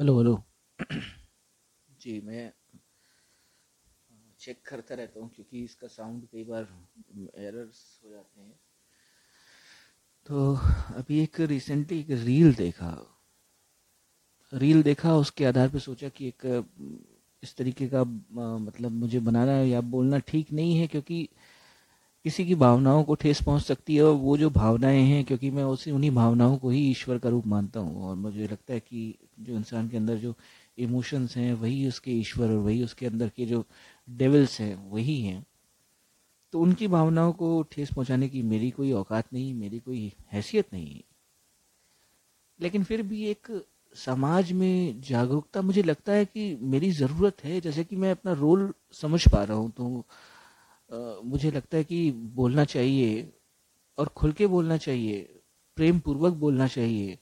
Hello hello. जी, मैं check करता रहता हूँ क्योंकि इसका साउंड कई बार एरर्स हो जाते हैं। तो अभी एक रिसेंटली एक रील देखा। रील देखा, उसके आधार पे सोचा कि एक, इस तरीके का मतलब मुझे बनाना या बोलना ठीक नहीं है क्योंकि किसी की भावनाओं को ठेस पहुँच सकती है और वो जो भावनाएँ हैं, क्योंकि मैं उसी, उन्हीं भावनाओं को ही ईश्वर का रूप मानता हूँ। और मुझे लगता है कि जो इंसान के अंदर जो इमोशंस हैं, वही उसके ईश्वर और वही उसके अंदर के जो डेविल्स हैं, वही हैं। तो उनकी भावनाओं को ठेस पहुँचाने की मेरी कोई औकात नहीं, मेरी कोई हैसियत नहीं है। लेकिन फिर भी एक समाज में जागरूकता मुझे लगता है कि मेरी ज़रूरत है, जैसे कि मैं अपना रोल समझ पा रहा हूँ तो मुझे लगता है कि बोलना चाहिए और खुल के बोलना चाहिए प्रेम पूर्वक बोलना चाहिए।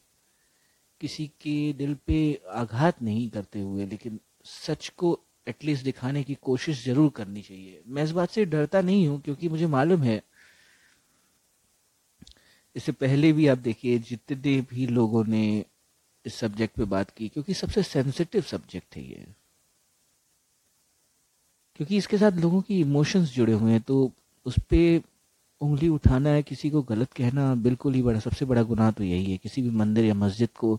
किसी के दिल पे आघात नहीं करते हुए, लेकिन सच को एटलीस्ट दिखाने की कोशिश ज़रूर करनी चाहिए। मैं इस बात से डरता नहीं हूँ, क्योंकि मुझे मालूम है, इससे पहले भी आप देखिए, जितने भी लोगों ने इस सब्जेक्ट पे बात की, क्योंकि सबसे सेंसिटिव सब्जेक्ट है ये। क्योंकि इसके साथ लोगों की इमोशंस जुड़े हुए हैं तो उस पर उंगली उठाना है, किसी को गलत कहना बिल्कुल ही बड़ा, सबसे बड़ा गुनाह तो यही है। किसी भी मंदिर या मस्जिद को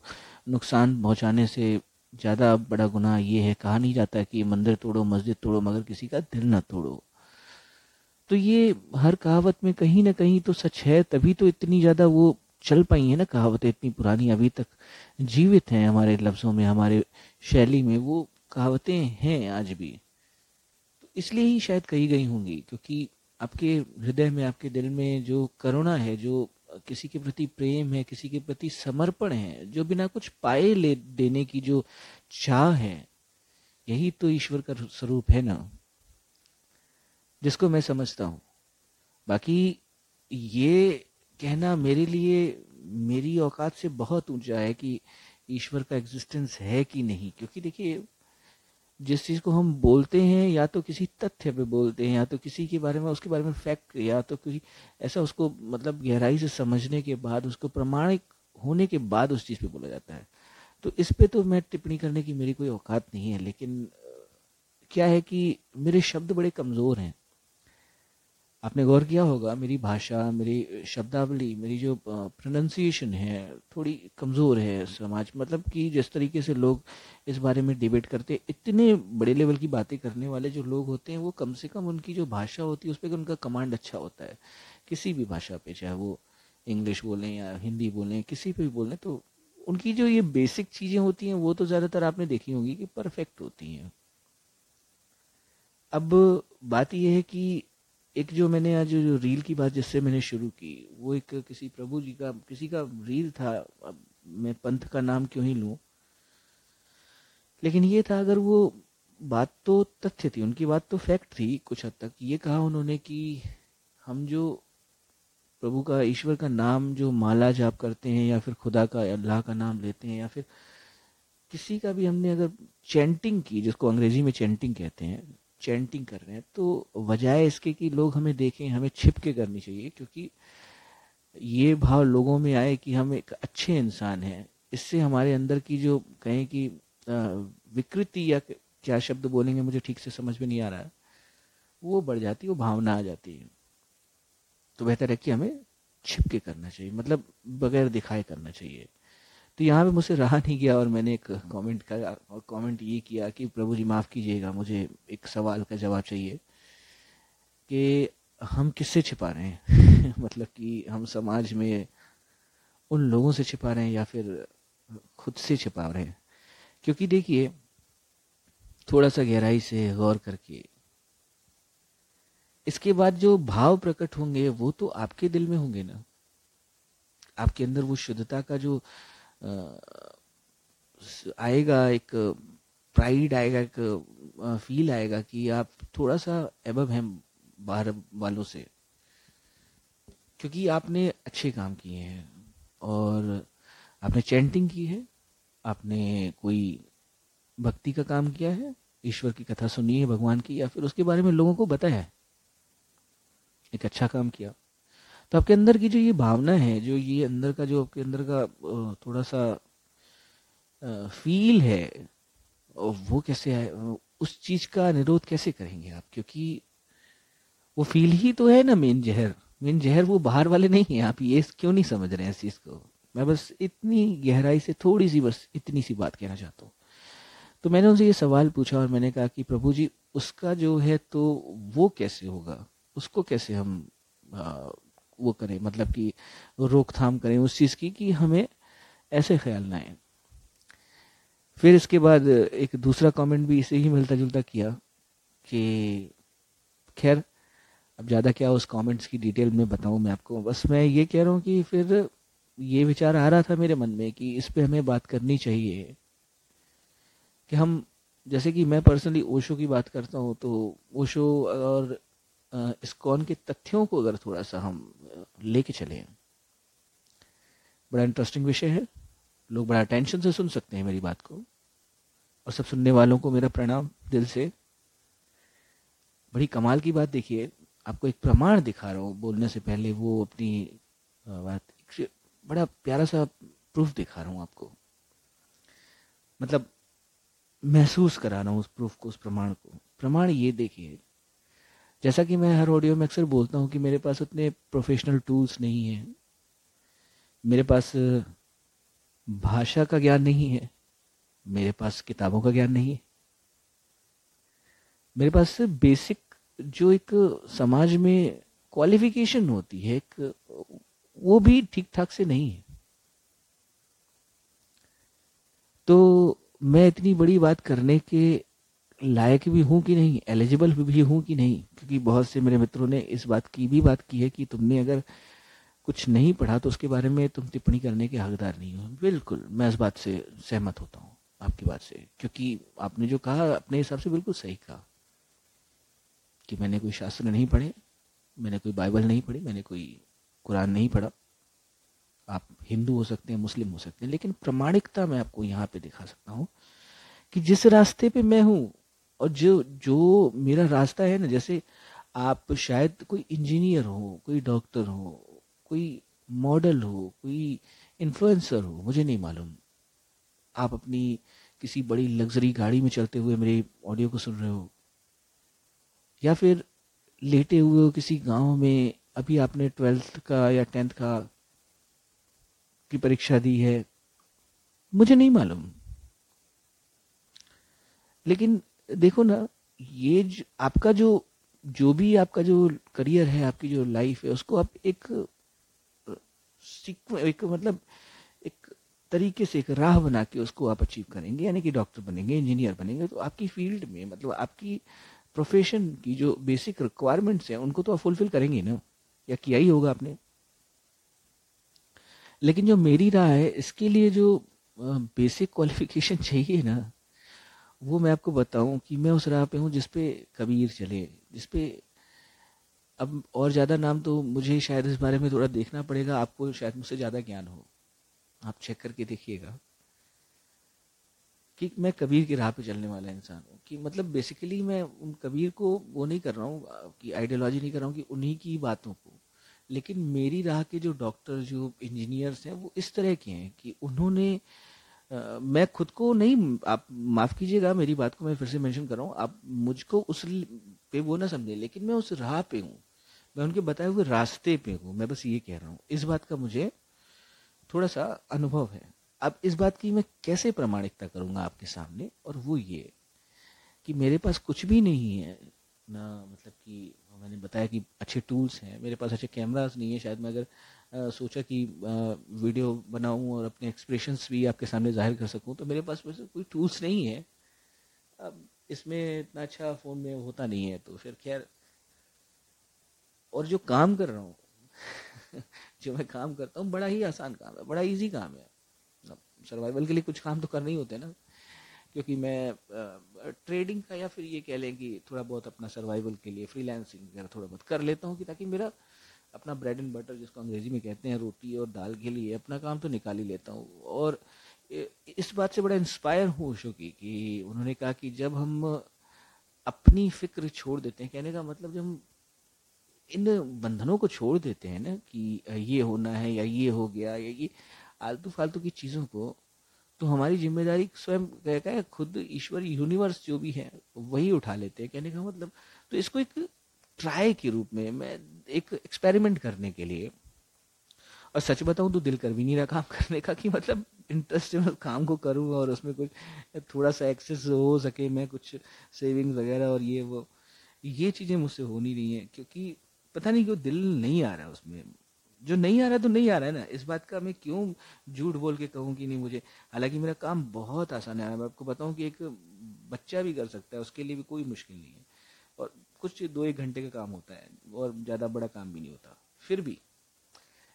नुकसान पहुँचाने से ज़्यादा बड़ा गुनाह ये है, कहा नहीं जाता कि मंदिर तोड़ो, मस्जिद तोड़ो, मगर किसी का दिल ना तोड़ो। तो ये हर कहावत में कहीं ना कहीं तो सच है, तभी तो इतनी ज़्यादा वो चल पाई है ना कहावतें, इतनी पुरानी, अभी तक जीवित हैं हमारे लफ्ज़ों में, हमारे शैली में, वो कहावतें हैं आज भी। इसलिए ही शायद कही गई होंगी, क्योंकि आपके हृदय में, आपके दिल में जो करुणा है, जो किसी के प्रति प्रेम है, किसी के प्रति समर्पण है, जो बिना कुछ पाए ले, देने की जो चाह है, यही तो ईश्वर का स्वरूप है ना। जिसको मैं समझता हूँ। बाकी ये कहना मेरे लिए, मेरी औकात से बहुत ऊँचा है कि ईश्वर का एग्जिस्टेंस है कि नहीं, क्योंकि देखिए जिस चीज़ को हम बोलते हैं, या तो किसी तथ्य पे बोलते हैं, या तो किसी के बारे में, उसके बारे में फैक्ट या तो कोई ऐसा उसको मतलब गहराई से समझने के बाद, उसको प्रमाणिक होने के बाद उस चीज़ पे बोला जाता है। तो इस पे तो मैं टिप्पणी करने की मेरी कोई औकात नहीं है, लेकिन क्या है कि मेरे शब्द बड़े कमज़ोर हैं। आपने गौर किया होगा, मेरी भाषा, मेरी शब्दावली, मेरी जो प्रोनाउंसिएशन है, थोड़ी कमज़ोर है समाज। मतलब कि जिस तरीके से लोग इस बारे में डिबेट करते, इतने बड़े लेवल की बातें करने वाले जो लोग होते हैं, वो कम से कम उनकी जो भाषा होती है, उस पर उनका कमांड अच्छा होता है। किसी भी भाषा पे, चाहे वो इंग्लिश बोलें या हिंदी बोलें, किसी पे भी बोलें तो उनकी जो ये बेसिक चीज़ें होती हैं, वो तो ज़्यादातर आपने देखी होंगी कि परफेक्ट होती हैं। अब बात यह है कि एक जो मैंने आज जो रील की बात जिससे मैंने शुरू की, वो एक किसी प्रभु जी का, किसी का रील था, अब मैं पंथ का नाम क्यों ही लूँ? लेकिन ये था अगर वो बात तो तथ्य थी, उनकी बात तो फैक्ट थी कुछ हद तक। ये कहा उन्होंने कि हम जो प्रभु का, ईश्वर का नाम जो माला जाप करते हैं या फिर खुदा का, अल्लाह का नाम लेते हैं या फिर किसी का भी हमने अगर चैंटिंग की, जिसको अंग्रेज़ी में चैंटिंग कहते हैं चैंटिंग कर रहे हैं तो वजह इसके कि लोग हमें देखें, हमें छिप के करनी चाहिए, क्योंकि ये भाव लोगों में आए कि हम एक अच्छे इंसान हैं। इससे हमारे अंदर की जो कहें कि विकृति या क्या शब्द बोलेंगे मुझे ठीक से समझ में नहीं आ रहा, वो बढ़ जाती है, वो भावना आ जाती है। तो बेहतर है कि हमें छिप के करना चाहिए मतलब बगैर दिखाए करना चाहिए। तो यहाँ पे मुझसे रहा नहीं गया और मैंने एक कमेंट करा और कमेंट ये किया कि प्रभु जी माफ़ कीजिएगा, मुझे एक सवाल का जवाब चाहिए कि हम किससे छिपा रहे हैं? मतलब कि हम समाज में उन लोगों से छिपा रहे हैं या फिर खुद से छिपा रहे हैं? क्योंकि देखिए, थोड़ा सा गहराई से गौर करके, इसके बाद जो भाव प्रकट होंगे वो तो आपके दिल में होंगे ना। आपके अंदर वो शुद्धता का जो आएगा, एक प्राइड आएगा, एक फील आएगा कि आप थोड़ा सा एबब हैं बाहर वालों से। क्योंकि आपने अच्छे काम किए हैं और आपने चैंटिंग की है, आपने कोई भक्ति का काम किया है, ईश्वर की कथा सुनी है, भगवान की, या फिर उसके बारे में लोगों को बताया एक अच्छा काम किया। तो आपके अंदर की जो ये भावना है, जो ये अंदर का, जो आपके अंदर का थोड़ा सा फील है, वो कैसे है उस चीज़ का निरोध कैसे करेंगे आप? क्योंकि वो फील ही तो है ना मेन जहर। मेन जहर वो बाहर वाले नहीं है, आप ये क्यों नहीं समझ रहे हैं इस चीज़ को? मैं बस इतनी गहराई से थोड़ी सी बस इतनी सी बात कहना चाहता हूँ। तो मैंने उनसे ये सवाल पूछा और मैंने कहा कि प्रभु जी, उसका जो है तो वो कैसे होगा? उसको कैसे हम वो करें मतलब कि रोकथाम करें उस चीज़ की कि हमें ऐसे ख्याल ना आए। फिर इसके बाद एक दूसरा कमेंट भी इसे ही मिलता जुलता किया कि खैर, अब ज़्यादा क्या उस कमेंट्स की डिटेल में बताऊँ मैं आपको? बस मैं ये कह रहा हूँ कि फिर ये विचार आ रहा था मेरे मन में कि इस पर हमें बात करनी चाहिए। कि हम, जैसे कि मैं पर्सनली ओशो की बात करता हूँ तो ओशो और इस्कॉन के तथ्यों को अगर थोड़ा सा हम लेके चले बड़ा इंटरेस्टिंग विषय है। लोग बड़ा अटेंशन से सुन सकते हैं मेरी बात को। और सब सुनने वालों को मेरा प्रणाम दिल से। बड़ी कमाल की बात देखिए, आपको एक प्रमाण दिखा रहा हूँ। बोलने से पहले वो अपनी बात बड़ा प्यारा सा प्रूफ दिखा रहा हूँ आपको। मतलब महसूस करा रहा हूँ उस प्रूफ को, उस प्रमाण को। प्रमाण ये देखिए जैसा कि मैं हर ऑडियो में अक्सर बोलता हूँ कि मेरे पास उतने प्रोफेशनल टूल्स नहीं हैं। मेरे पास भाषा का ज्ञान नहीं है। मेरे पास किताबों का ज्ञान नहीं है। मेरे पास बेसिक जो एक समाज में क्वालिफिकेशन होती है, एक, वो भी ठीक ठाक से नहीं है। तो मैं इतनी बड़ी बात करने के लायक भी हूँ कि नहीं एलिजिबल भी हूँ कि नहीं? क्योंकि बहुत से मेरे मित्रों ने इस बात की भी बात की है कि तुमने अगर कुछ नहीं पढ़ा तो उसके बारे में तुम टिप्पणी करने के हकदार नहीं हो। बिल्कुल, मैं इस बात से सहमत होता हूँ आपकी बात से, क्योंकि आपने जो कहा, अपने हिसाब से बिल्कुल सही कहा कि मैंने कोई शास्त्र नहीं पढ़े, मैंने कोई बाइबल नहीं पढ़ी, मैंने कोई कुरान नहीं पढ़ा। आप हिंदू हो सकते हैं, मुस्लिम हो सकते हैं, लेकिन प्रमाणिकता मैं आपको यहाँ पे दिखा सकता हूँ कि जिस रास्ते पे मैं हूँ और जो जो मेरा रास्ता है ना, जैसे आप शायद कोई इंजीनियर हो, कोई डॉक्टर हो, कोई मॉडल हो, कोई इन्फ्लुएंसर हो, मुझे नहीं मालूम। आप अपनी किसी बड़ी लग्जरी गाड़ी में चलते हुए मेरे ऑडियो को सुन रहे हो, या फिर लेटे हुए हो किसी गाँव में, अभी आपने ट्वेल्थ का या टेंथ का की परीक्षा दी है, मुझे नहीं मालूम। लेकिन देखो ना ये ज, आपका जो जो भी आपका जो करियर है आपकी जो लाइफ है उसको आप एक एक मतलब एक तरीके से एक राह बना के उसको आप अचीव करेंगे यानी कि डॉक्टर बनेंगे इंजीनियर बनेंगे तो आपकी फ़ील्ड में मतलब आपकी प्रोफेशन की जो बेसिक रिक्वायरमेंट्स हैं उनको तो आप फुलफिल करेंगे ना या किया ही होगा आपने। लेकिन जो मेरी राह है इसके लिए जो बेसिक क्वालिफिकेशन चाहिए ना वो मैं आपको बताऊँ कि मैं उस राह पे हूँ जिसपे कबीर चले जिसपे अब और ज़्यादा नाम तो मुझे शायद इस बारे में थोड़ा देखना पड़ेगा, आपको शायद मुझसे ज़्यादा ज्ञान हो। आप चेक करके देखिएगा कि मैं कबीर की राह पे चलने वाला इंसान हूँ, कि मतलब बेसिकली मैं उन कबीर को वो नहीं कर रहा हूँ, कि आइडियोलॉजी नहीं कर रहा हूँ, कि उन्हीं की बातों को। लेकिन मेरी राह के जो डॉक्टर जो इंजीनियर्स हैं, वो इस तरह के हैं कि उन्होंने आ, मैं खुद को नहीं आप माफ़ कीजिएगा मेरी बात को मैं फिर से मेंशन कर रहा हूँ आप मुझको उस पे वो ना समझे लेकिन मैं उस राह पे हूँ। मैं उनके बताए हुए रास्ते पे हूँ मैं बस ये कह रहा हूँ। इस बात का मुझे थोड़ा सा अनुभव है। अब इस बात की मैं कैसे प्रमाणिकता करूँगा आपके सामने? और वो ये कि मेरे पास कुछ भी नहीं है ना मतलब कि मैंने बताया कि अच्छे टूल्स हैं मेरे पास अच्छे कैमरास नहीं है शायद मैं अगर सोचा कि वीडियो बनाऊँ और अपने एक्सप्रेशंस भी आपके सामने ज़ाहिर कर सकूँ तो मेरे पास वैसे कोई टूल्स नहीं है। अब इसमें इतना अच्छा फ़ोन में होता नहीं है तो फिर खैर, और जो काम कर रहा हूँ, जो मैं काम करता हूँ, बड़ा ही आसान काम है, बड़ा इजी काम है। सर्वाइवल के लिए कुछ काम तो करने ही होते हैं ना, क्योंकि मैं ट्रेडिंग का या फिर ये कह लें कि थोड़ा बहुत अपना सर्वाइवल के लिए फ्रीलांसिंग वगैरह थोड़ा बहुत कर लेता हूँ कि ताकि मेरा अपना ब्रेड एंड बटर जिसको अंग्रेज़ी में कहते हैं, रोटी और दाल के लिए अपना काम तो निकाल ही लेता हूँ। और इस बात से बड़ा इंस्पायर हूँ उषो की कि उन्होंने कहा कि जब हम अपनी फ़िक्र छोड़ देते हैं, कहने का मतलब जब हम इन बंधनों को छोड़ देते हैं ना कि ये होना है या ये हो गया या ये आलतू फालतू की चीज़ों को तो हमारी ज़िम्मेदारी स्वयं क्या है, खुद ईश्वर यूनिवर्स जो भी है, वही उठा लेते हैं। कहने का मतलब तो इसको एक ट्राई के रूप में मैं एक एक्सपेरिमेंट करने के लिए, और सच बताऊँ तो दिल कर भी नहीं रहा काम करने का कि मतलब इंटरेस्ट में काम को करूँ और उसमें कुछ थोड़ा सा एक्सेस हो सके, मैं कुछ सेविंग्स वगैरह और ये वो, ये चीज़ें मुझसे हो नहीं रही हैं, क्योंकि पता नहीं क्यों दिल नहीं आ रहा उसमें। जो नहीं आ रहा तो नहीं आ रहा है ना। इस बात का मैं क्यों झूठ बोल के कहूँ कि नहीं मुझे? हालाँकि मेरा काम बहुत आसान है। मैं आपको बताऊँ कि एक बच्चा भी कर सकता है, उसके लिए भी कोई मुश्किल नहीं है। कुछ दो एक घंटे का काम होता है और ज़्यादा बड़ा काम भी नहीं होता, फिर भी।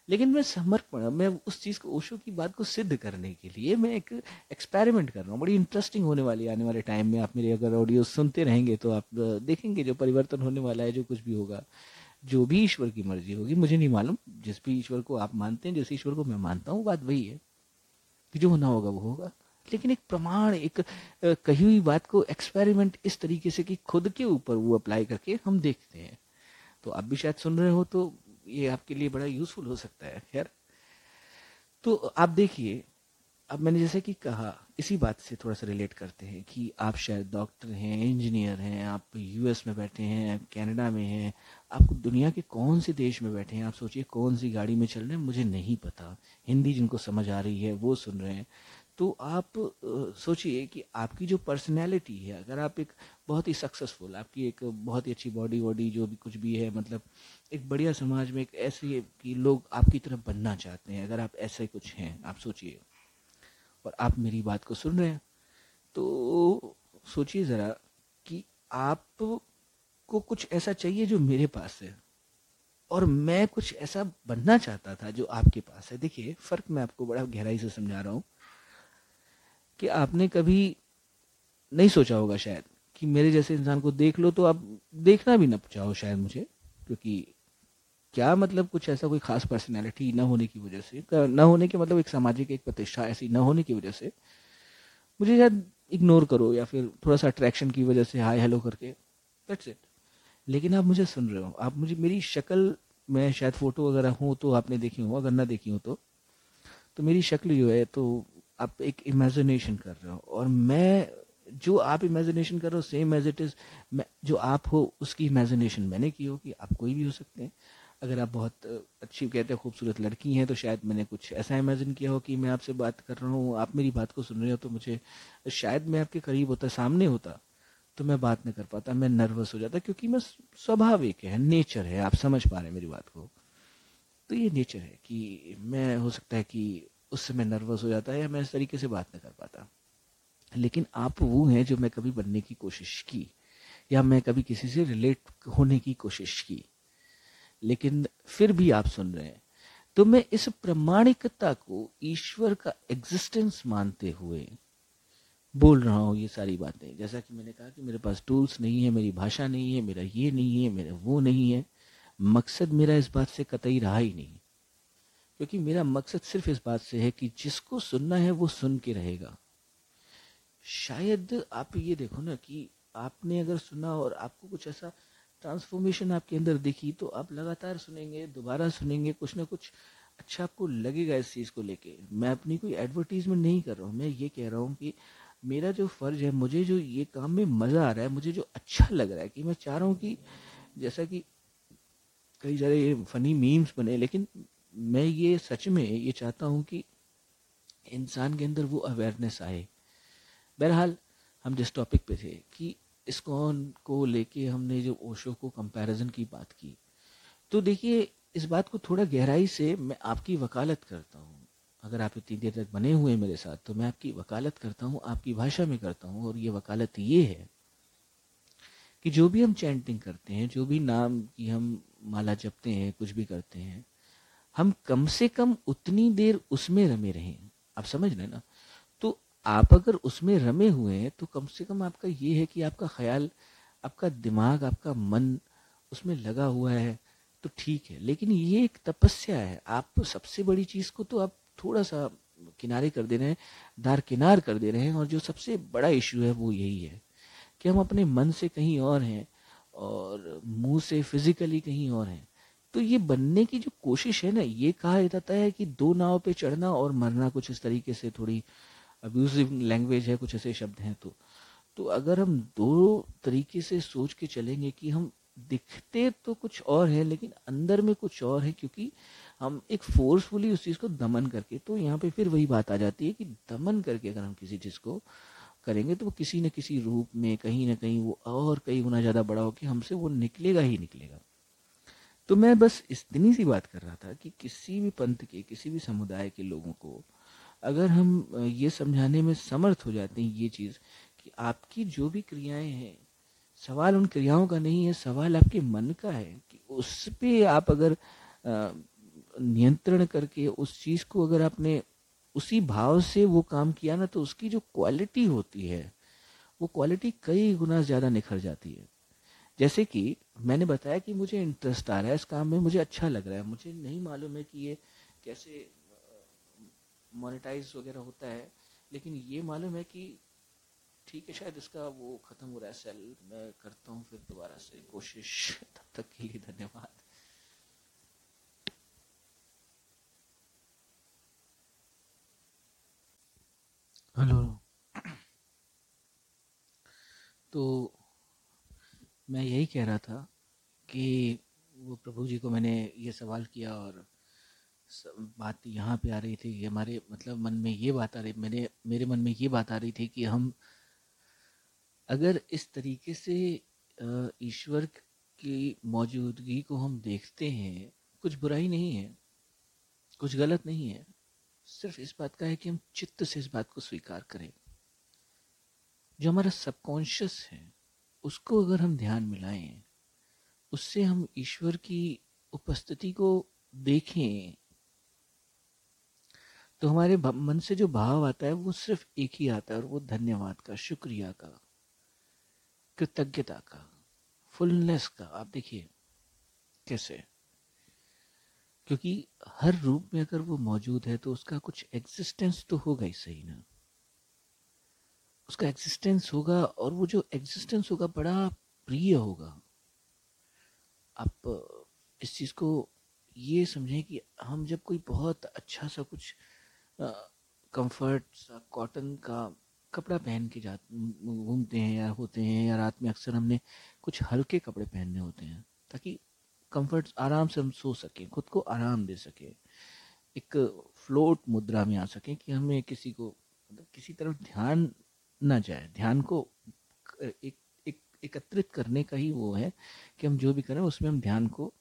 लेकिन मैं समर्पण, मैं उस चीज़ को, ओशो की बात को सिद्ध करने के लिए मैं एक एक्सपेरिमेंट कर रहा हूँ। बड़ी इंटरेस्टिंग होने वाली आने वाले टाइम में। आप मेरे अगर ऑडियो सुनते रहेंगे तो आप देखेंगे जो परिवर्तन होने वाला है, जो कुछ भी होगा, जो भी ईश्वर की मर्ज़ी होगी, मुझे नहीं मालूम। जिस भी ईश्वर को आप मानते हैं, जिस ईश्वर को मैं मानता हूँ बात वही है कि जो होना होगा, वो होगा। लेकिन एक प्रमाण, एक कही हुई बात को एक्सपेरिमेंट इस तरीके से कि खुद के ऊपर वो अप्लाई करके हम देखते हैं। तो आप भी शायद सुन रहे हो तो ये आपके लिए बड़ा यूजफुल हो सकता है, खैर। तो आप देखिए, अब मैंने जैसे कि कहा, इसी बात से थोड़ा सा रिलेट करते हैं कि आप शायद डॉक्टर हैं इंजीनियर हैं, आप यूएस में बैठे हैं कनाडा में हैं, आप दुनिया के कौन से देश में बैठे हैं, आप सोचिए कौन सी गाड़ी में चल रहे हैं, मुझे नहीं पता। हिंदी जिनको समझ आ रही है, वो सुन रहे हैं। तो आप सोचिए कि आपकी जो पर्सनैलिटी है, अगर आप एक बहुत ही सक्सेसफुल आपकी एक बहुत ही अच्छी बॉडी वॉडी जो भी कुछ भी है मतलब एक बढ़िया समाज में एक ऐसे कि लोग आपकी तरफ़ बनना चाहते हैं, अगर आप ऐसे कुछ हैं, आप सोचिए। और आप मेरी बात को सुन रहे हैं तो सोचिए ज़रा कि आप को कुछ ऐसा चाहिए जो मेरे पास है, और मैं कुछ ऐसा बनना चाहता था जो आपके पास है। देखिए, फ़र्क मैं आपको बड़ा गहराई से समझा रहा हूँ। कि आपने कभी नहीं सोचा होगा शायद कि मेरे जैसे इंसान को देख लो तो आप देखना भी ना चाहो शायद मुझे, क्योंकि क्या मतलब कुछ ऐसा कोई खास पर्सनैलिटी ना होने की वजह से न होने के मतलब एक सामाजिक एक प्रतिष्ठा ऐसी न होने की वजह से, मुझे शायद इग्नोर करो या फिर थोड़ा सा अट्रैक्शन की वजह से हाय हेलो करके दैट्स इट लेकिन आप मुझे सुन रहे हो, आप मुझे, मेरी शक्ल, मैं शायद फ़ोटो वगैरह हूँ तो आपने देखी हो, अगर ना देखी हो तो तो मेरी शक्ल जो है तो आप एक इमेजिनेशन कर रहे हो। और मैं, जो आप इमेजिनेशन कर रहे हो सेम एज इट इज़ जो आप हो, उसकी इमेजिनेशन मैंने की हो कि आप कोई भी हो सकते हैं। अगर आप बहुत अच्छी कहते हैं, खूबसूरत लड़की हैं तो शायद मैंने कुछ ऐसा इमेजिन किया हो कि मैं आपसे बात कर रहा हूँ, आप मेरी बात को सुन रहे हो तो मुझे, शायद मैं आपके करीब होता, सामने होता तो मैं बात नहीं कर पाता, मैं नर्वस हो जाता, क्योंकि मैं स्वाभाविक है नेचर है, आप समझ पा रहे हैं मेरी बात को। तो ये नेचर है कि मैं, हो सकता है कि उससे मैं नर्वस हो जाता है या मैं इस तरीके से बात नहीं कर पाता। लेकिन आप वो हैं जो मैं कभी बनने की कोशिश की, या मैं कभी किसी से रिलेट होने की कोशिश की। लेकिन फिर भी आप सुन रहे हैं। तो मैं इस प्रमाणिकता को ईश्वर का एग्जिस्टेंस मानते हुए बोल रहा हूँ ये सारी बातें। जैसा कि मैंने कहा कि मेरे पास टूल्स नहीं है, मेरी भाषा नहीं है, मेरा ये नहीं है, मेरा वो नहीं है। मकसद मेरा इस बात से कतई रहा ही नहीं। क्योंकि मेरा मकसद सिर्फ़ इस बात से है कि जिसको सुनना है वो सुन के रहेगा। शायद आप ये देखो ना कि आपने अगर सुना और आपको कुछ ऐसा ट्रांसफॉर्मेशन आपके अंदर दिखी तो आप लगातार सुनेंगे, दोबारा सुनेंगे, कुछ ना कुछ अच्छा आपको लगेगा इस चीज़ को लेके। मैं अपनी कोई एडवर्टीजमेंट नहीं कर रहा हूँ। मैं ये कह रहा हूँ कि मेरा जो फ़र्ज़ है, मुझे जो ये काम में मज़ा आ रहा है, मुझे जो अच्छा लग रहा है कि मैं चाह रहा हूँ कि जैसा कि कई सारे फनी मीम्स बने, लेकिन मैं ये सच में ये चाहता हूँ कि इंसान के अंदर वो अवेयरनेस आए। बहरहाल, हम जिस टॉपिक पे थे कि इस्कॉन को लेके हमने जो ओशो को कंपैरिजन की बात की तो देखिए, इस बात को थोड़ा गहराई से मैं आपकी वकालत करता हूँ। अगर आप इतनी देर तक बने हुए मेरे साथ तो मैं आपकी वकालत करता हूँ, आपकी भाषा में करता हूँ, और ये वकालत ये है कि जो भी हम चैंटिंग करते हैं, जो भी नाम की हम माला जपते हैं, कुछ भी करते हैं हम कम से कम उतनी देर उसमें रमे रहें। आप समझ रहे ना? तो आप अगर उसमें रमे हुए हैं तो कम से कम आपका ये है कि आपका ख्याल, आपका दिमाग, आपका मन उसमें लगा हुआ है तो ठीक है। लेकिन ये एक तपस्या है। आप सबसे बड़ी चीज़ को तो आप थोड़ा सा किनारे कर दे रहे हैं दार किनार कर दे रहे हैं, और जो सबसे बड़ा इश्यू है वो यही है कि हम अपने मन से कहीं और हैं, और मुँह से फिजिकली कहीं और हैं। तो ये बनने की जो कोशिश है ना, ये कहा जाता है कि दो नाव पे चढ़ना और मरना कुछ इस तरीके से थोड़ी अब्यूजिव लैंग्वेज है, कुछ ऐसे शब्द हैं तो। तो अगर हम दो तरीके से सोच के चलेंगे कि हम दिखते तो कुछ और है, लेकिन अंदर में कुछ और है, क्योंकि हम एक फोर्सफुली उस चीज़ को दमन करके तो यहाँ पे फिर वही बात आ जाती है कि दमन करके अगर हम किसी चीज़ को करेंगे तो वो किसी न किसी रूप में कहीं ना कहीं वो और कई गुना ज़्यादा बड़ा हो कि हमसे वो निकलेगा ही निकलेगा। तो मैं बस इतनी सी बात कर रहा था कि किसी भी पंथ के, किसी भी समुदाय के लोगों को अगर हम ये समझाने में समर्थ हो जाते हैं ये चीज़ कि आपकी जो भी क्रियाएँ हैं, सवाल उन क्रियाओं का नहीं है, सवाल आपके मन का है कि उस पर आप अगर नियंत्रण करके उस चीज़ को अगर आपने उसी भाव से वो काम किया ना तो उसकी जो क्वालिटी होती है, वो क्वालिटी कई गुना ज़्यादा निखर जाती है। जैसे कि मैंने बताया कि मुझे इंटरेस्ट आ रहा है इस काम में मुझे अच्छा लग रहा है। मुझे नहीं मालूम है कि ये कैसे मोनेटाइज वगैरह होता है लेकिन ये मालूम है कि ठीक है शायद इसका वो ख़त्म हो रहा है सेल मैं करता हूँ फिर दोबारा से कोशिश। तब तक के लिए धन्यवाद। हेलो। तो मैं यही कह रहा था कि वो प्रभु जी को मैंने ये सवाल किया और बात यहाँ पे आ रही थी कि हमारे मतलब मन में ये बात आ रही मेरे मेरे मन में ये बात आ रही थी कि हम अगर इस तरीके से ईश्वर की मौजूदगी को हम देखते हैं, कुछ बुराई नहीं है, कुछ गलत नहीं है, सिर्फ़ इस बात का है कि हम चित्त से इस बात को स्वीकार करें। जो हमारा सबकॉन्शियस है उसको अगर हम ध्यान मिलाएँ उससे हम ईश्वर की उपस्थिति को देखें तो हमारे मन से जो भाव आता है, वो सिर्फ़ एक ही आता है और वो धन्यवाद का, शुक्रिया का, कृतज्ञता का, फुलनेस का। आप देखिए कैसे? क्योंकि हर रूप में अगर वो मौजूद है तो उसका कुछ एग्जिस्टेंस तो होगा ही सही ना। उसका एग्जिस्टेंस होगा और वो जो एग्जिस्टेंस होगा बड़ा प्रिय होगा। आप, इस चीज़ को ये समझें कि हम जब कोई बहुत अच्छा सा कुछ कंफर्ट सा कॉटन का कपड़ा पहन के जा, घूमते हैं या होते हैं या रात में अक्सर हमने कुछ हल्के कपड़े पहनने होते हैं ताकि कंफर्ट आराम से हम सो सकें, खुद को आराम दे सकें। एक फ्लोट मुद्रा में आ सकें कि हमें किसी को मतलब किसी तरफ़ ध्यान ना जाए। ध्यान को एक एक, एकत्रित करने का ही वो है कि हम जो भी करें, उसमें हम ध्यान को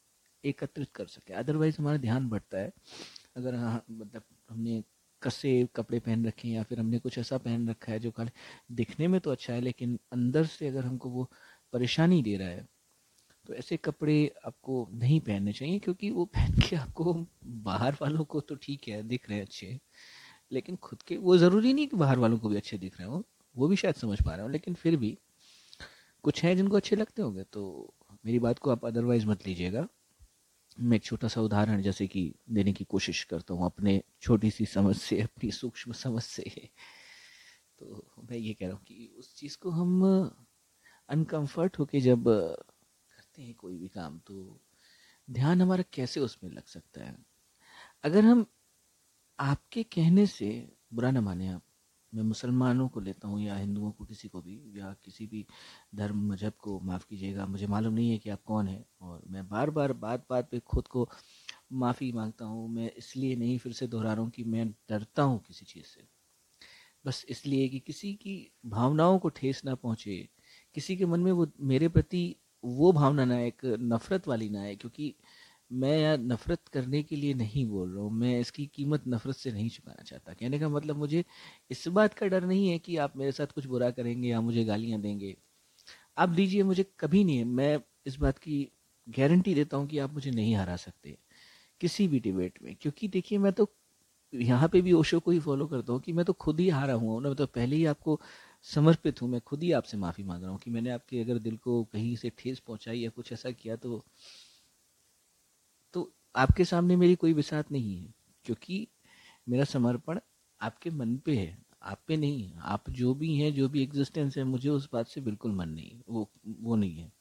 एकत्रित कर सकें। अदरवाइज़ हमारा ध्यान बढ़ता है। अगर हाँ मतलब हमने कसे कपड़े पहन रखे हैं या फिर हमने कुछ ऐसा पहन रखा है जो खाली दिखने में तो अच्छा है, लेकिन अंदर से अगर हमको वो परेशानी दे रहा है तो ऐसे कपड़े आपको नहीं पहनने चाहिए क्योंकि वो पहन के आपको बाहर वालों को तो ठीक है, दिख रहे हैं अच्छे। लेकिन खुद के, वो ज़रूरी नहीं कि बाहर वालों को भी अच्छे दिख रहे हो। वो भी शायद समझ पा रहे हो, लेकिन फिर भी कुछ हैं जिनको अच्छे लगते होंगे तो मेरी बात को आप अदरवाइज़ मत लीजिएगा। मैं एक छोटा सा उदाहरण जैसे कि देने की कोशिश करता हूँ अपने छोटी सी समझ से, अपनी सूक्ष्म समझ से। तो मैं ये कह रहा हूँ कि उस चीज़ को हम अनकम्फर्ट होके जब करते हैं कोई भी काम तो ध्यान हमारा कैसे उसमें लग सकता है? अगर हम आपके कहने से बुरा ना माने आप मैं मुसलमानों को लेता हूँ या हिंदुओं को किसी को भी या किसी भी धर्म, मज़हब को माफ़ कीजिएगा। मुझे मालूम नहीं है कि आप कौन हैं और मैं बार बार बात बात पे खुद को माफ़ी माँगता हूँ। मैं इसलिए नहीं फिर से दोहरा रहा हूँ कि मैं डरता हूँ किसी चीज़ से। बस इसलिए कि किसी की भावनाओं को ठेस ना पहुँचे, किसी के मन में वो, मेरे प्रति वो भावना ना एक नफ़रत वाली ना है क्योंकि मैं यार नफ़रत करने के लिए नहीं बोल रहा हूँ, मैं इसकी कीमत नफ़रत से नहीं चुकाना चाहता। कहने का मतलब मुझे इस बात का डर नहीं है कि आप मेरे साथ कुछ बुरा करेंगे या मुझे गालियाँ देंगे। आप दीजिए, मुझे कभी नहीं है। मैं इस बात की गारंटी देता हूँ कि आप मुझे नहीं हरा सकते किसी भी डिबेट में। क्योंकि देखिए, मैं तो यहाँ पे भी ओशो को ही फॉलो करता हूँ कि मैं तो खुद ही हारा हुआ हूँ। मैं तो पहले ही आपको समर्पित हूँ, मैं खुद ही आपसे माफ़ी मांग रहा हूँ कि मैंने आपके अगर दिल को कहीं से ठेस पहुँचाई या कुछ ऐसा किया तो आपके सामने मेरी कोई विसात नहीं है, क्योंकि मेरा समर्पण आपके मन पे है, आप पे नहीं है। आप जो भी हैं, जो भी एग्जिस्टेंस है, मुझे उस बात से बिल्कुल मन नहीं वो वो नहीं है।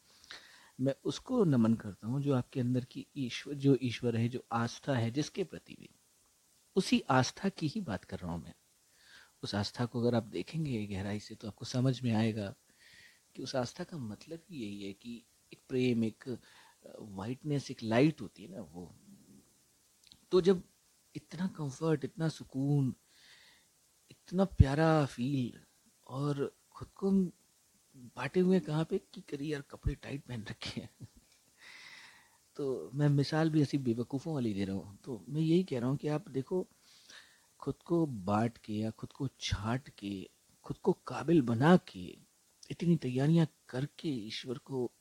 मैं उसको नमन करता हूँ, जो आपके अंदर की ईश्वर, जो ईश्वर है, जो आस्था है, जिसके प्रति भी। उसी आस्था की ही बात कर रहा हूँ मैं। उस आस्था को अगर आप देखेंगे गहराई से तो आपको समझ में आएगा कि उस आस्था का मतलब ही यही है कि एक प्रेम, एक वाइटनेस एक लाइट होती है ना वो। तो जब इतना कंफर्ट इतना सुकून, इतना प्यारा फील और खुद को बांटे हुए कहाँ पे कि करिए यार कपड़े टाइट पहन रखे हैं। तो मैं मिसाल भी ऐसी बेवकूफ़ों वाली दे रहा हूँ। तो मैं यही कह रहा हूँ कि आप देखो, खुद को बांट के या खुद को छाट के, खुद को काबिल बना के, इतनी तैयारियाँ करके ईश्वर को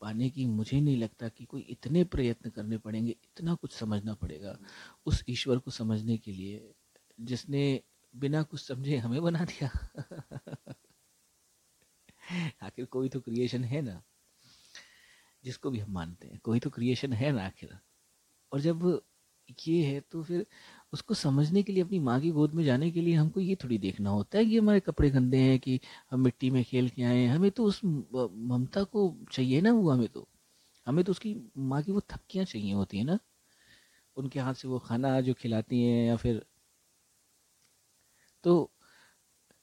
पाने की मुझे नहीं लगता कि कोई इतने प्रयत्न करने पड़ेंगे, इतना कुछ समझना पड़ेगा उस ईश्वर को समझने के लिए, जिसने बिना कुछ समझे हमें बना दिया। आखिर कोई तो क्रिएशन है ना, जिसको भी हम मानते हैं, कोई तो क्रिएशन है ना आखिर। और जब ये है तो फिर उसको समझने के लिए, अपनी माँ की गोद में जाने के लिए हमको ये थोड़ी देखना होता है कि हमारे कपड़े गंदे हैं कि हम मिट्टी में खेल के आए हैं। हमें तो उस ममता को चाहिए ना वो हमें तो। हमें तो उसकी माँ की वो थपकियाँ चाहिए होती है ना। उनके हाथ से वो खाना जो खिलाती हैं या फिर तो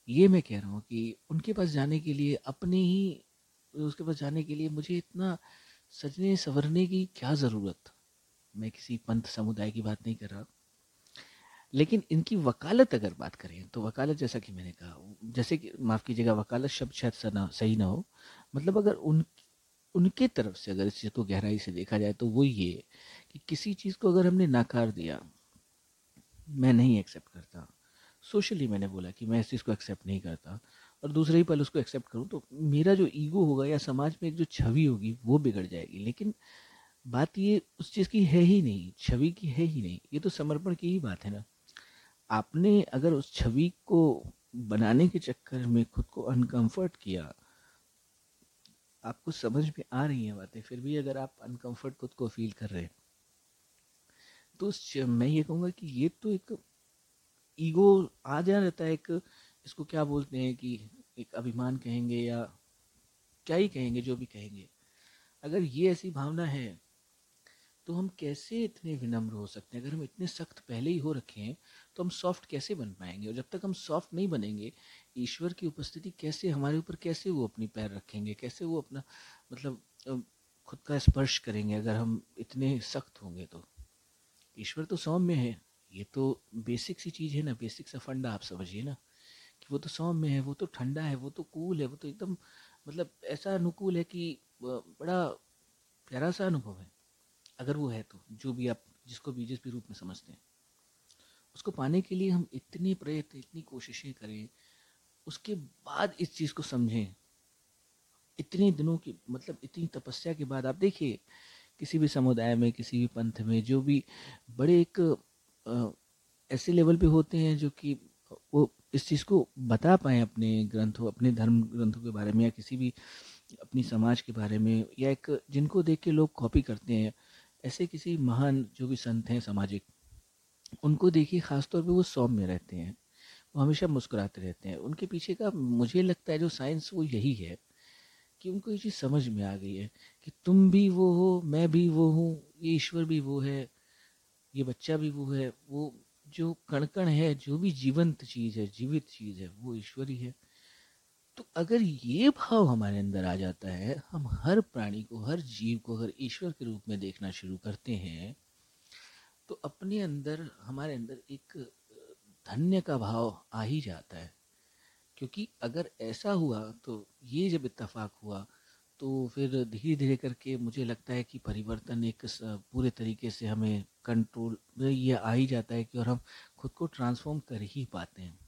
ये मैं कह रहा हूँ कि उनके पास जाने के लिए, अपने ही, उसके पास जाने के लिए मुझे इतना सजने, संवरने की क्या ज़रूरत? मैं किसी पंथ समुदाय की बात नहीं कर रहा। लेकिन इनकी वकालत अगर बात करें तो वकालत जैसा कि मैंने कहा, जैसे कि, माफ़ कीजिएगा, वकालत शब्द शायद सही ना हो मतलब अगर उन, उनके तरफ़ से अगर इस चीज़ को गहराई से देखा जाए तो वो ये कि किसी चीज़ को अगर हमने नाकार दिया, मैं नहीं एक्सेप्ट करता। सोशली मैंने बोला कि मैं इस चीज़ को एक्सेप्ट नहीं करता, और दूसरे ही पल उसको एक्सेप्ट करूँ तो मेरा जो ईगो होगा या समाज में एक जो छवि होगी, वो बिगड़ जाएगी। लेकिन बात ये उस चीज़ की है ही नहीं, छवि की है ही नहीं, ये तो समर्पण की ही बात है ना। आपने अगर उस छवि को बनाने के चक्कर में खुद को अनकंफर्ट किया, आपको समझ में आ रही हैं बातें, फिर भी अगर आप अनकंफर्ट खुद को फील कर रहे हैं तो मैं ये कहूँगा कि ये तो एक ईगो आ जा रहता है, एक इसको क्या बोलते हैं कि एक अभिमान कहेंगे या क्या ही कहेंगे, जो भी कहेंगे। अगर ये ऐसी भावना है तो हम कैसे इतने विनम्र हो सकते हैं? अगर हम इतने सख्त पहले ही हो रखे हैं तो हम सॉफ्ट कैसे बन पाएँगे? और जब तक हम सॉफ्ट नहीं बनेंगे, ईश्वर की उपस्थिति कैसे हमारे ऊपर कैसे वो अपनी पैर रखेंगे? कैसे वो अपना मतलब खुद का स्पर्श करेंगे अगर हम इतने सख्त होंगे तो? ईश्वर तो सौम्य है। ये तो बेसिक सी चीज़ है ना, बेसिक सा फंडा आप समझिए ना, कि वो तो सौम्य है, वो तो ठंडा है, वो तो कूल है, वो तो एकदम मतलब ऐसा अनुकूल है कि बड़ा प्यारा सा अनुभव है। अगर वो है तो जो भी आप, जिसको भी जिस भी रूप में समझते हैं। उसको पाने के लिए हम इतने प्रयत्न, इतनी कोशिशें करें, उसके बाद इस चीज़ को समझें। इतने दिनों की मतलब इतनी तपस्या के बाद, आप देखिए, किसी भी समुदाय में, किसी भी पंथ में, जो भी बड़े एक ऐसे लेवल पे होते हैं, जो कि वो इस चीज़ को बता पाएँ अपने ग्रंथों, अपने धर्म ग्रंथों के बारे में या किसी भी अपनी समाज के बारे में, या एक जिनको देख के लोग कॉपी करते हैं। ऐसे किसी महान जो भी संत हैं सामाजिक, उनको देखिए ख़ासतौर पे वो सौम्य रहते हैं, वो हमेशा मुस्कुराते रहते हैं। उनके पीछे का मुझे लगता है जो साइंस वो यही है कि उनको ये चीज़ समझ में आ गई है कि तुम भी वो हो, मैं भी वो हूँ, ये ईश्वर भी वो है, ये बच्चा भी वो है, वो जो कण कण है, जो भी जीवंत चीज़ है, जीवित चीज़ है, वो ईश्वर है। तो अगर ये भाव हमारे अंदर आ जाता है, हम हर प्राणी को, हर जीव को अगर ईश्वर के रूप में देखना शुरू करते हैं तो अपने अंदर, हमारे अंदर एक धन्य का भाव आ ही जाता है। क्योंकि अगर ऐसा हुआ तो ये जब इत्तेफाक हुआ तो फिर धीरे धीरे करके मुझे लगता है कि परिवर्तन एक पूरे तरीके से हमें कंट्रोल ये आ ही जाता है कि और हम खुद को ट्रांसफॉर्म कर ही पाते हैं।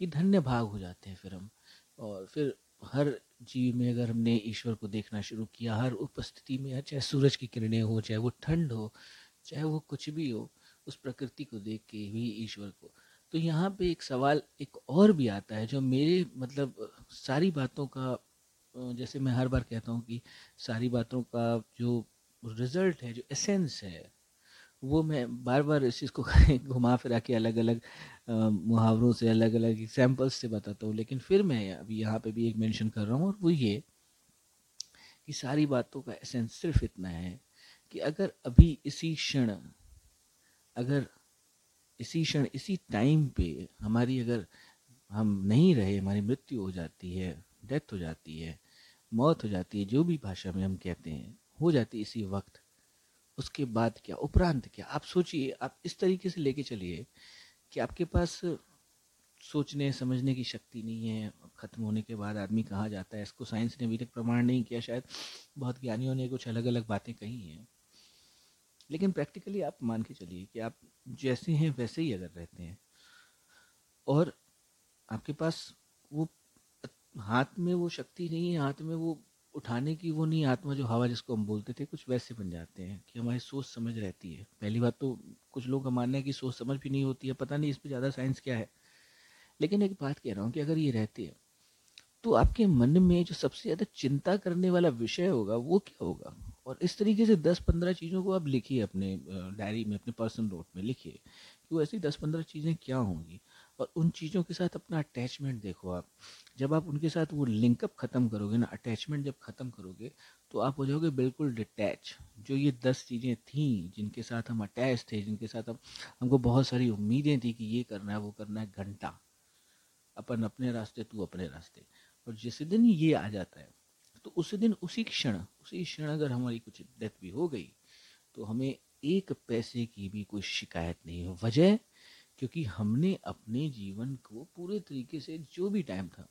ये धन्य भाग हो जाते हैं फिर हम। और फिर हर जीव में अगर हमने ईश्वर को देखना शुरू किया, हर उपस्थिति में चाहे सूरज की किरणें हो, चाहे वो ठंड हो, चाहे वो कुछ भी हो, उस प्रकृति को देख के ही ईश्वर को। तो यहाँ पे एक सवाल एक और भी आता है, जो मेरे मतलब सारी बातों का जैसे मैं हर बार कहता हूँ कि सारी बातों का जो रिज़ल्ट है, जो एसेंस है वो मैं बार बार इस चीज़ को घुमा फिरा के अलग अलग मुहावरों से अलग अलग एग्जाम्पल्स से बताता हूँ। लेकिन फिर मैं अभी यहाँ पे भी एक मेंशन कर रहा हूँ और वो ये कि सारी बातों का एसेंस सिर्फ़ इतना है कि अगर अभी इसी क्षण, अगर इसी क्षण, इसी टाइम पे हमारी अगर हम नहीं रहे, हमारी मृत्यु हो जाती है डेथ हो जाती है, मौत हो जाती है, जो भी भाषा में हम कहते हैं, हो जाती है इसी वक्त उसके बाद क्या? उपरांत क्या? आप सोचिए, आप इस तरीके से लेके चलिए कि आपके पास सोचने, समझने की शक्ति नहीं है, ख़त्म होने के बाद आदमी कहाँ जाता है? इसको साइंस ने अभी तक प्रमाण नहीं किया, शायद बहुत ज्ञानियों ने कुछ अलग अलग बातें कही हैं। लेकिन प्रैक्टिकली आप मान के चलिए कि आप जैसे हैं, वैसे ही अगर रहते हैं और आपके पास वो हाथ में वो शक्ति नहीं है, हाथ में वो उठाने की वो नहीं, आत्मा जो हवा जिसको हम बोलते थे, कुछ वैसे बन जाते हैं कि हमारी सोच समझ रहती है। पहली बात तो कुछ लोग का मानना है कि सोच समझ भी नहीं होती है, पता नहीं इस पर ज़्यादा साइंस क्या है। लेकिन एक बात कह रहा हूँ कि अगर ये रहती है तो आपके मन में जो सबसे ज़्यादा चिंता करने वाला विषय होगा, वो क्या होगा? और इस तरीके से दस पंद्रह चीज़ों को आप लिखिए अपने डायरी में, अपने पर्सनल नोट में लिखिए कि वो ऐसी दस पंद्रह चीज़ें क्या होंगी? और उन चीज़ों के साथ अपना अटैचमेंट देखो आप। जब आप उनके साथ वो लिंकअप ख़त्म करोगे ना अटैचमेंट जब ख़त्म करोगे तो आप हो जाओगे बिल्कुल डिटैच जो ये दस चीज़ें थी, जिनके साथ हम अटैच थे, जिनके साथ हम, हमको बहुत सारी उम्मीदें थी कि ये करना है, वो करना है, घंटा। अपन अपने रास्ते, तू अपने रास्ते। और जिस दिन ये आ जाता है तो उस दिन उसी क्षण उसी क्षण अगर हमारी कुछ डेथ भी हो गई तो हमें एक पैसे की भी कोई शिकायत नहीं हो। वजह क्योंकि हमने अपने जीवन को पूरे तरीके से जो भी टाइम था,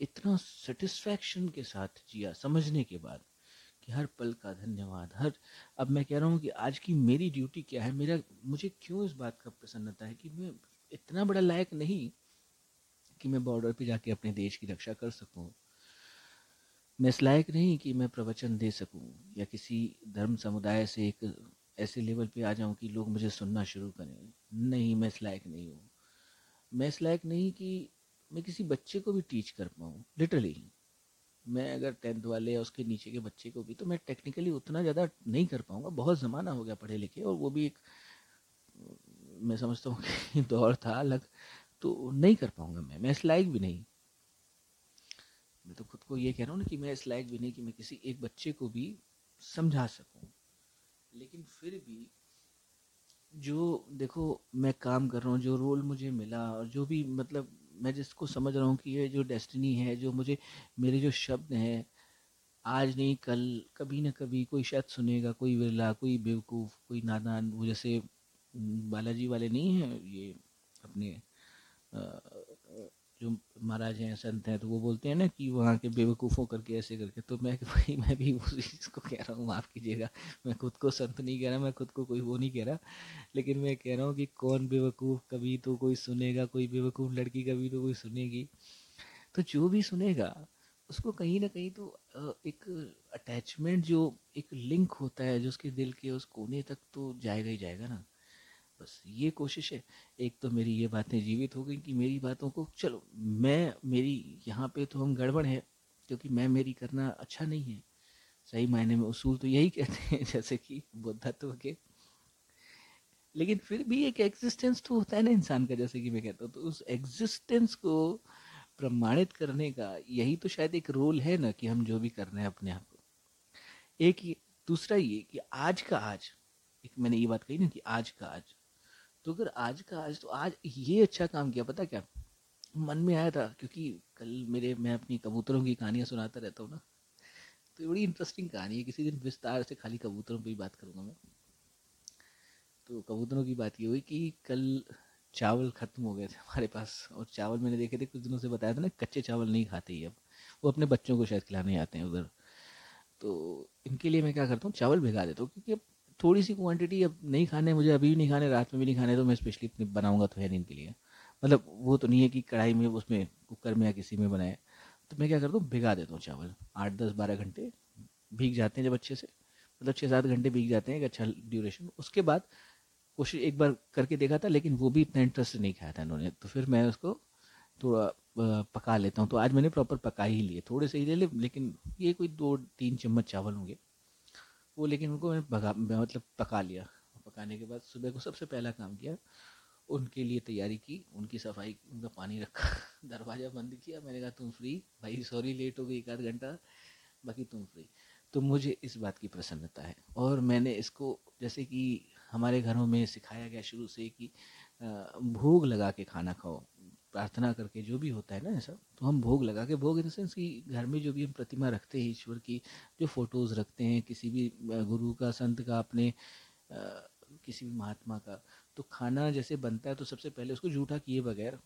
इतना सेटिस्फैक्शन के साथ जिया समझने के बाद कि हर पल का धन्यवाद, हर, अब मैं कह रहा हूँ कि आज की मेरी ड्यूटी क्या है? मेरा, मुझे क्यों इस बात का प्रसन्नता है कि मैं इतना बड़ा लायक नहीं कि मैं बॉर्डर पे जाके अपने देश की रक्षा कर सकूँ? मैं इस लायक नहीं कि मैं प्रवचन दे सकूँ या किसी धर्म समुदाय से एक ऐसे लेवल पे आ जाऊँ कि लोग मुझे सुनना शुरू करें। नहीं, मैं इस लायक नहीं हूँ। मैं इस लायक नहीं कि मैं किसी बच्चे को भी टीच कर पाऊँ लिटरली मैं अगर टेंथ वाले या उसके नीचे के बच्चे को भी तो मैं टेक्निकली उतना ज़्यादा नहीं कर पाऊँगा। बहुत ज़माना हो गया पढ़े लिखे, और वो भी एक, मैं समझता हूँ कि दौर था अलग तो नहीं कर पाऊँगा मैं। मैं इस लायक भी नहीं। मैं तो खुद को ये कह रहा हूँ ना कि मैं इस लायक भी नहीं कि मैं किसी एक बच्चे को भी समझा सकूँ। लेकिन फिर भी जो, देखो, मैं काम कर रहा हूँ, जो रोल मुझे मिला और जो भी मतलब मैं जिसको समझ रहा हूँ कि ये जो डेस्टिनी है, जो मुझे, मेरे जो शब्द हैं, आज नहीं, कल कभी ना कभी कोई शायद सुनेगा, कोई विरला, कोई बेवकूफ़, कोई नादान, वो जैसे, बालाजी वाले नहीं हैं, ये अपने जो महाराज हैं, संत हैं तो वो बोलते हैं ना कि वहाँ के बेवकूफ़ों करके, ऐसे करके। तो मैं भाई, मैं भी उसी चीज़ को कह रहा हूँ, माफ़ कीजिएगा। मैं खुद को संत नहीं कह रहा, मैं खुद को कोई वो नहीं कह रहा। लेकिन मैं कह रहा हूँ कि कौन बेवकूफ़? कभी तो कोई सुनेगा, कोई बेवकूफ़ लड़की कभी तो कोई सुनेगी। तो जो भी सुनेगा, उसको कहीं ना कहीं तो एक अटैचमेंट जो एक लिंक होता है, जो उसके दिल के उस कोने तक तो जाएगा ही जाएगा ना। बस ये कोशिश है। एक तो मेरी ये बातें जीवित हो गई कि मेरी बातों को, चलो, मैं, मेरी यहाँ पे तो हम गड़बड़ है, क्योंकि मैं, मेरी करना अच्छा नहीं है। सही मायने में उसूल तो यही कहते हैं, जैसे कि बुद्धत्व के। लेकिन फिर भी एक एग्जिस्टेंस तो होता है ना इंसान का, जैसे कि मैं कहता हूँ तो उस एग्जिस्टेंस को प्रमाणित करने का यही तो शायद एक रोल है ना, कि हम जो भी कर रहे हैं अपने आप को। एक दूसरा ये कि आज का आज, एक मैंने ये बात कही ना कि आज का आज तो अगर आज का, आज तो आज ये अच्छा काम किया, पता क्या? मन में आया था, क्योंकि कल मेरे, मैं अपनी कबूतरों की कहानियाँ सुनाता रहता हूँ ना तो बड़ी इंटरेस्टिंग कहानी है, किसी दिन विस्तार से खाली कबूतरों पर ही बात करूँगा मैं। तो कबूतरों की बात ये हुई कि कल चावल ख़त्म हो गए थे हमारे पास, और चावल मैंने देखे थे, कुछ दिनों से बताया था ना, कच्चे चावल नहीं खाते ही अब, वो अपने बच्चों को शायद खिलाने आते हैं उधर। तो इनके लिए मैं क्या करता हूँ, चावल भिगा देता हूँ, क्योंकि अब थोड़ी सी क्वांटिटी अब नहीं खाने, मुझे अभी भी नहीं खाने, रात में भी नहीं खाने तो मैं स्पेशली इतनी बनाऊँगा तो है नहीं इनके लिए। मतलब वो तो नहीं है कि कढ़ाई में उसमें कुकर में या किसी में बनाए। तो मैं क्या करता हूँ, भिगा देता हूँ चावल। आठ, दस, बारह घंटे भीग जाते हैं जब अच्छे से। मतलब छः सात घंटे भीग जाते हैं, एक अच्छा ड्यूरेशन उसके बाद कोशिश एक बार करके देखा था, लेकिन वो भी इतना इंटरेस्ट नहीं खाया था इन्होंने। तो फिर मैं उसको थोड़ा पका लेता हूँ। तो आज मैंने प्रॉपर पका ही लिए। थोड़े से ही ले लेकिन ये कोई दो, तीन चम्मच चावल होंगे। वो, लेकिन उनको मैं भगा मतलब पका लिया। पकाने के बाद सुबह को सबसे पहला काम किया, उनके लिए तैयारी की, उनकी सफ़ाई, उनका पानी रखा, दरवाज़ा बंद किया। मैंने कहा, तुम फ्री भाई सॉरी लेट हो गई, एक आध घंटा। बाकी तुम फ्री तो मुझे इस बात की प्रसन्नता है। और मैंने इसको, जैसे कि हमारे घरों में सिखाया गया शुरू से कि भूख लगा के खाना खाओ। प्रार्थना करके जो भी होता है ना ऐसा तो हम भोग लगा के भोग इन सेंस कि घर में जो भी हम प्रतिमा रखते हैं ईश्वर की जो फ़ोटोज़ रखते हैं किसी भी गुरु का संत का अपने आ, किसी भी महात्मा का तो खाना जैसे बनता है तो सबसे पहले उसको जूठा किए बगैर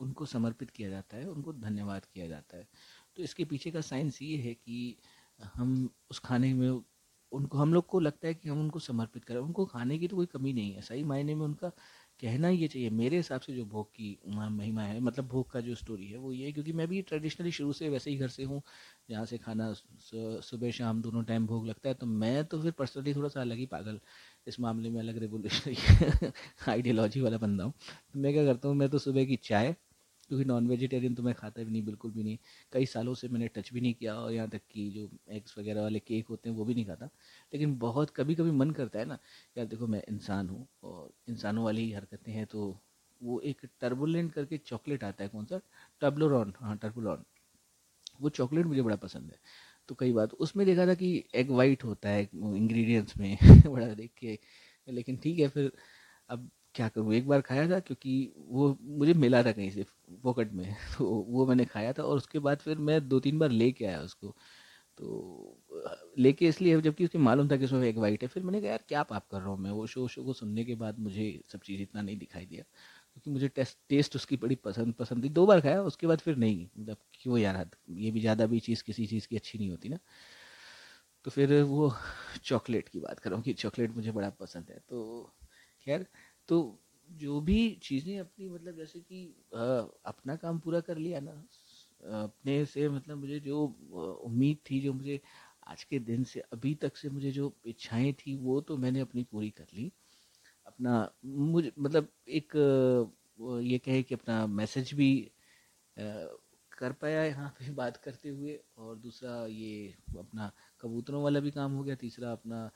उनको समर्पित किया जाता है उनको धन्यवाद किया जाता है। तो इसके पीछे का साइंस ये है कि हम उस खाने में उनको हम लोग को लगता है कि हम उनको समर्पित करें उनको खाने की तो कोई कमी नहीं है सही मायने में उनका कहना ये चाहिए, मेरे हिसाब से जो भोग की महिमा है मतलब भोग का जो स्टोरी है, वो ये है, क्योंकि मैं भी ट्रेडिशनली शुरू से वैसे ही घर से हूँ, जहाँ से खाना सुबह शाम दोनों टाइम भोग लगता है तो मैं तो फिर पर्सनली थोड़ा सा अलग ही पागल, इस मामले में अलग रेवोल्यूशनरी आइडियोलॉजी वाला बंदा हूँ। तो मैं क्या करता हूँ, मैं तो सुबह की चाय क्योंकि नॉन वेजिटेरियन तो मैं खाता भी नहीं, बिल्कुल भी नहीं। कई सालों से मैंने टच भी नहीं किया और यहाँ तक कि जो एग्स वगैरह वाले केक होते हैं, वो भी नहीं खाता। लेकिन बहुत कभी कभी मन करता है ना, यार देखो मैं इंसान हूँ और इंसानों वाली ही हरकतें हैं तो वो एक टर्बुलेंट करके चॉकलेट आता है, कौन सा? टर्बलोरॉन हाँ टर्बुलॉन वो चॉकलेट मुझे बड़ा पसंद है। तो कई बात, उसमें देखा था कि एग वाइट होता है इंग्रेडिएंट्स में, बड़ा देख के लेकिन ठीक है, फिर अब क्या करूँ? एक बार खाया था क्योंकि वो मुझे मिला था कहीं से पॉकेट में तो वो मैंने खाया था और उसके बाद फिर मैं दो तीन बार लेके आया उसको। तो लेके इसलिए जबकि उसके मालूम था कि उसमें एक वाइट है, फिर मैंने कहा, यार, क्या पाप कर रहा हूँ मैं? वो शो शो को सुनने के बाद मुझे सब चीज़ इतना नहीं दिखाई दिया, क्योंकि मुझे टेस्ट टेस्ट उसकी बड़ी पसंद पसंद थी। दो बार खाया, उसके बाद फिर नहीं मतलब क्यों यार ये भी ज़्यादा भी चीज़ किसी चीज़ की अच्छी नहीं होती ना। तो फिर वो चॉकलेट की बात करूँ कि चॉकलेट मुझे बड़ा पसंद है तो खैर तो जो भी चीज़ें अपनी मतलब जैसे कि अपना काम पूरा कर लिया ना अपने से मतलब मुझे जो उम्मीद थी, जो मुझे आज के दिन से अभी तक से मुझे जो इच्छाएँ थी, वो तो मैंने अपनी पूरी कर ली। अपना मुझे मतलब एक ये कहे कि अपना मैसेज भी कर पाया यहाँ पे बात करते हुए और दूसरा ये अपना कबूतरों वाला भी काम हो गया, तीसरा अपना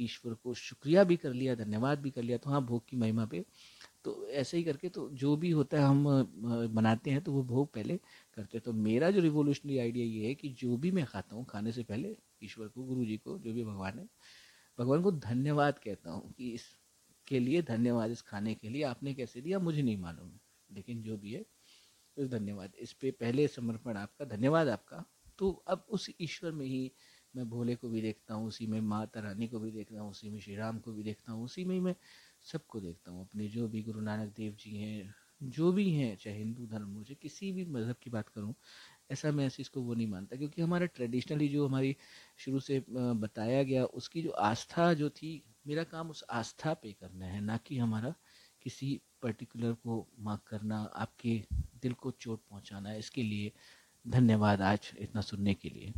ईश्वर को शुक्रिया भी कर लिया, धन्यवाद भी कर लिया तो हाँ भोग की महिमा पे। तो ऐसे ही करके तो जो भी होता है, हम बनाते हैं तो वो भोग पहले करते हैं। तो मेरा जो रिवोल्यूशनरी आइडिया ये है कि जो भी मैं खाता हूँ, खाने से पहले ईश्वर को, गुरु जी को, जो भी भगवान है, भगवान को धन्यवाद कहता हूँ कि इसके लिए धन्यवाद, इस खाने के लिए आपने कैसे दिया, मुझे नहीं मालूम। लेकिन जो भी है तो धन्यवाद। इस पे पहले समर्पण आपका, धन्यवाद आपका। तो अब उस ईश्वर में ही मैं भोले को भी देखता हूँ, उसी में माता रानी को भी देखता हूँ, उसी में श्री राम को भी देखता हूँ, उसी में ही मैं सबको देखता हूँ। अपने जो भी गुरु नानक देव जी हैं, जो भी हैं, चाहे हिंदू धर्म मुझे किसी भी मज़हब की बात करूँ, ऐसा मैं इसको वो नहीं मानता, क्योंकि हमारा ट्रेडिशनली जो हमारी शुरू से बताया गया, उसकी जो आस्था जो थी, मेरा काम उस आस्था पे करना है, ना कि हमारा किसी पर्टिकुलर को मार्क करना, आपके दिल को चोट पहुंचाना, इसके लिए धन्यवाद आज इतना सुनने के लिए।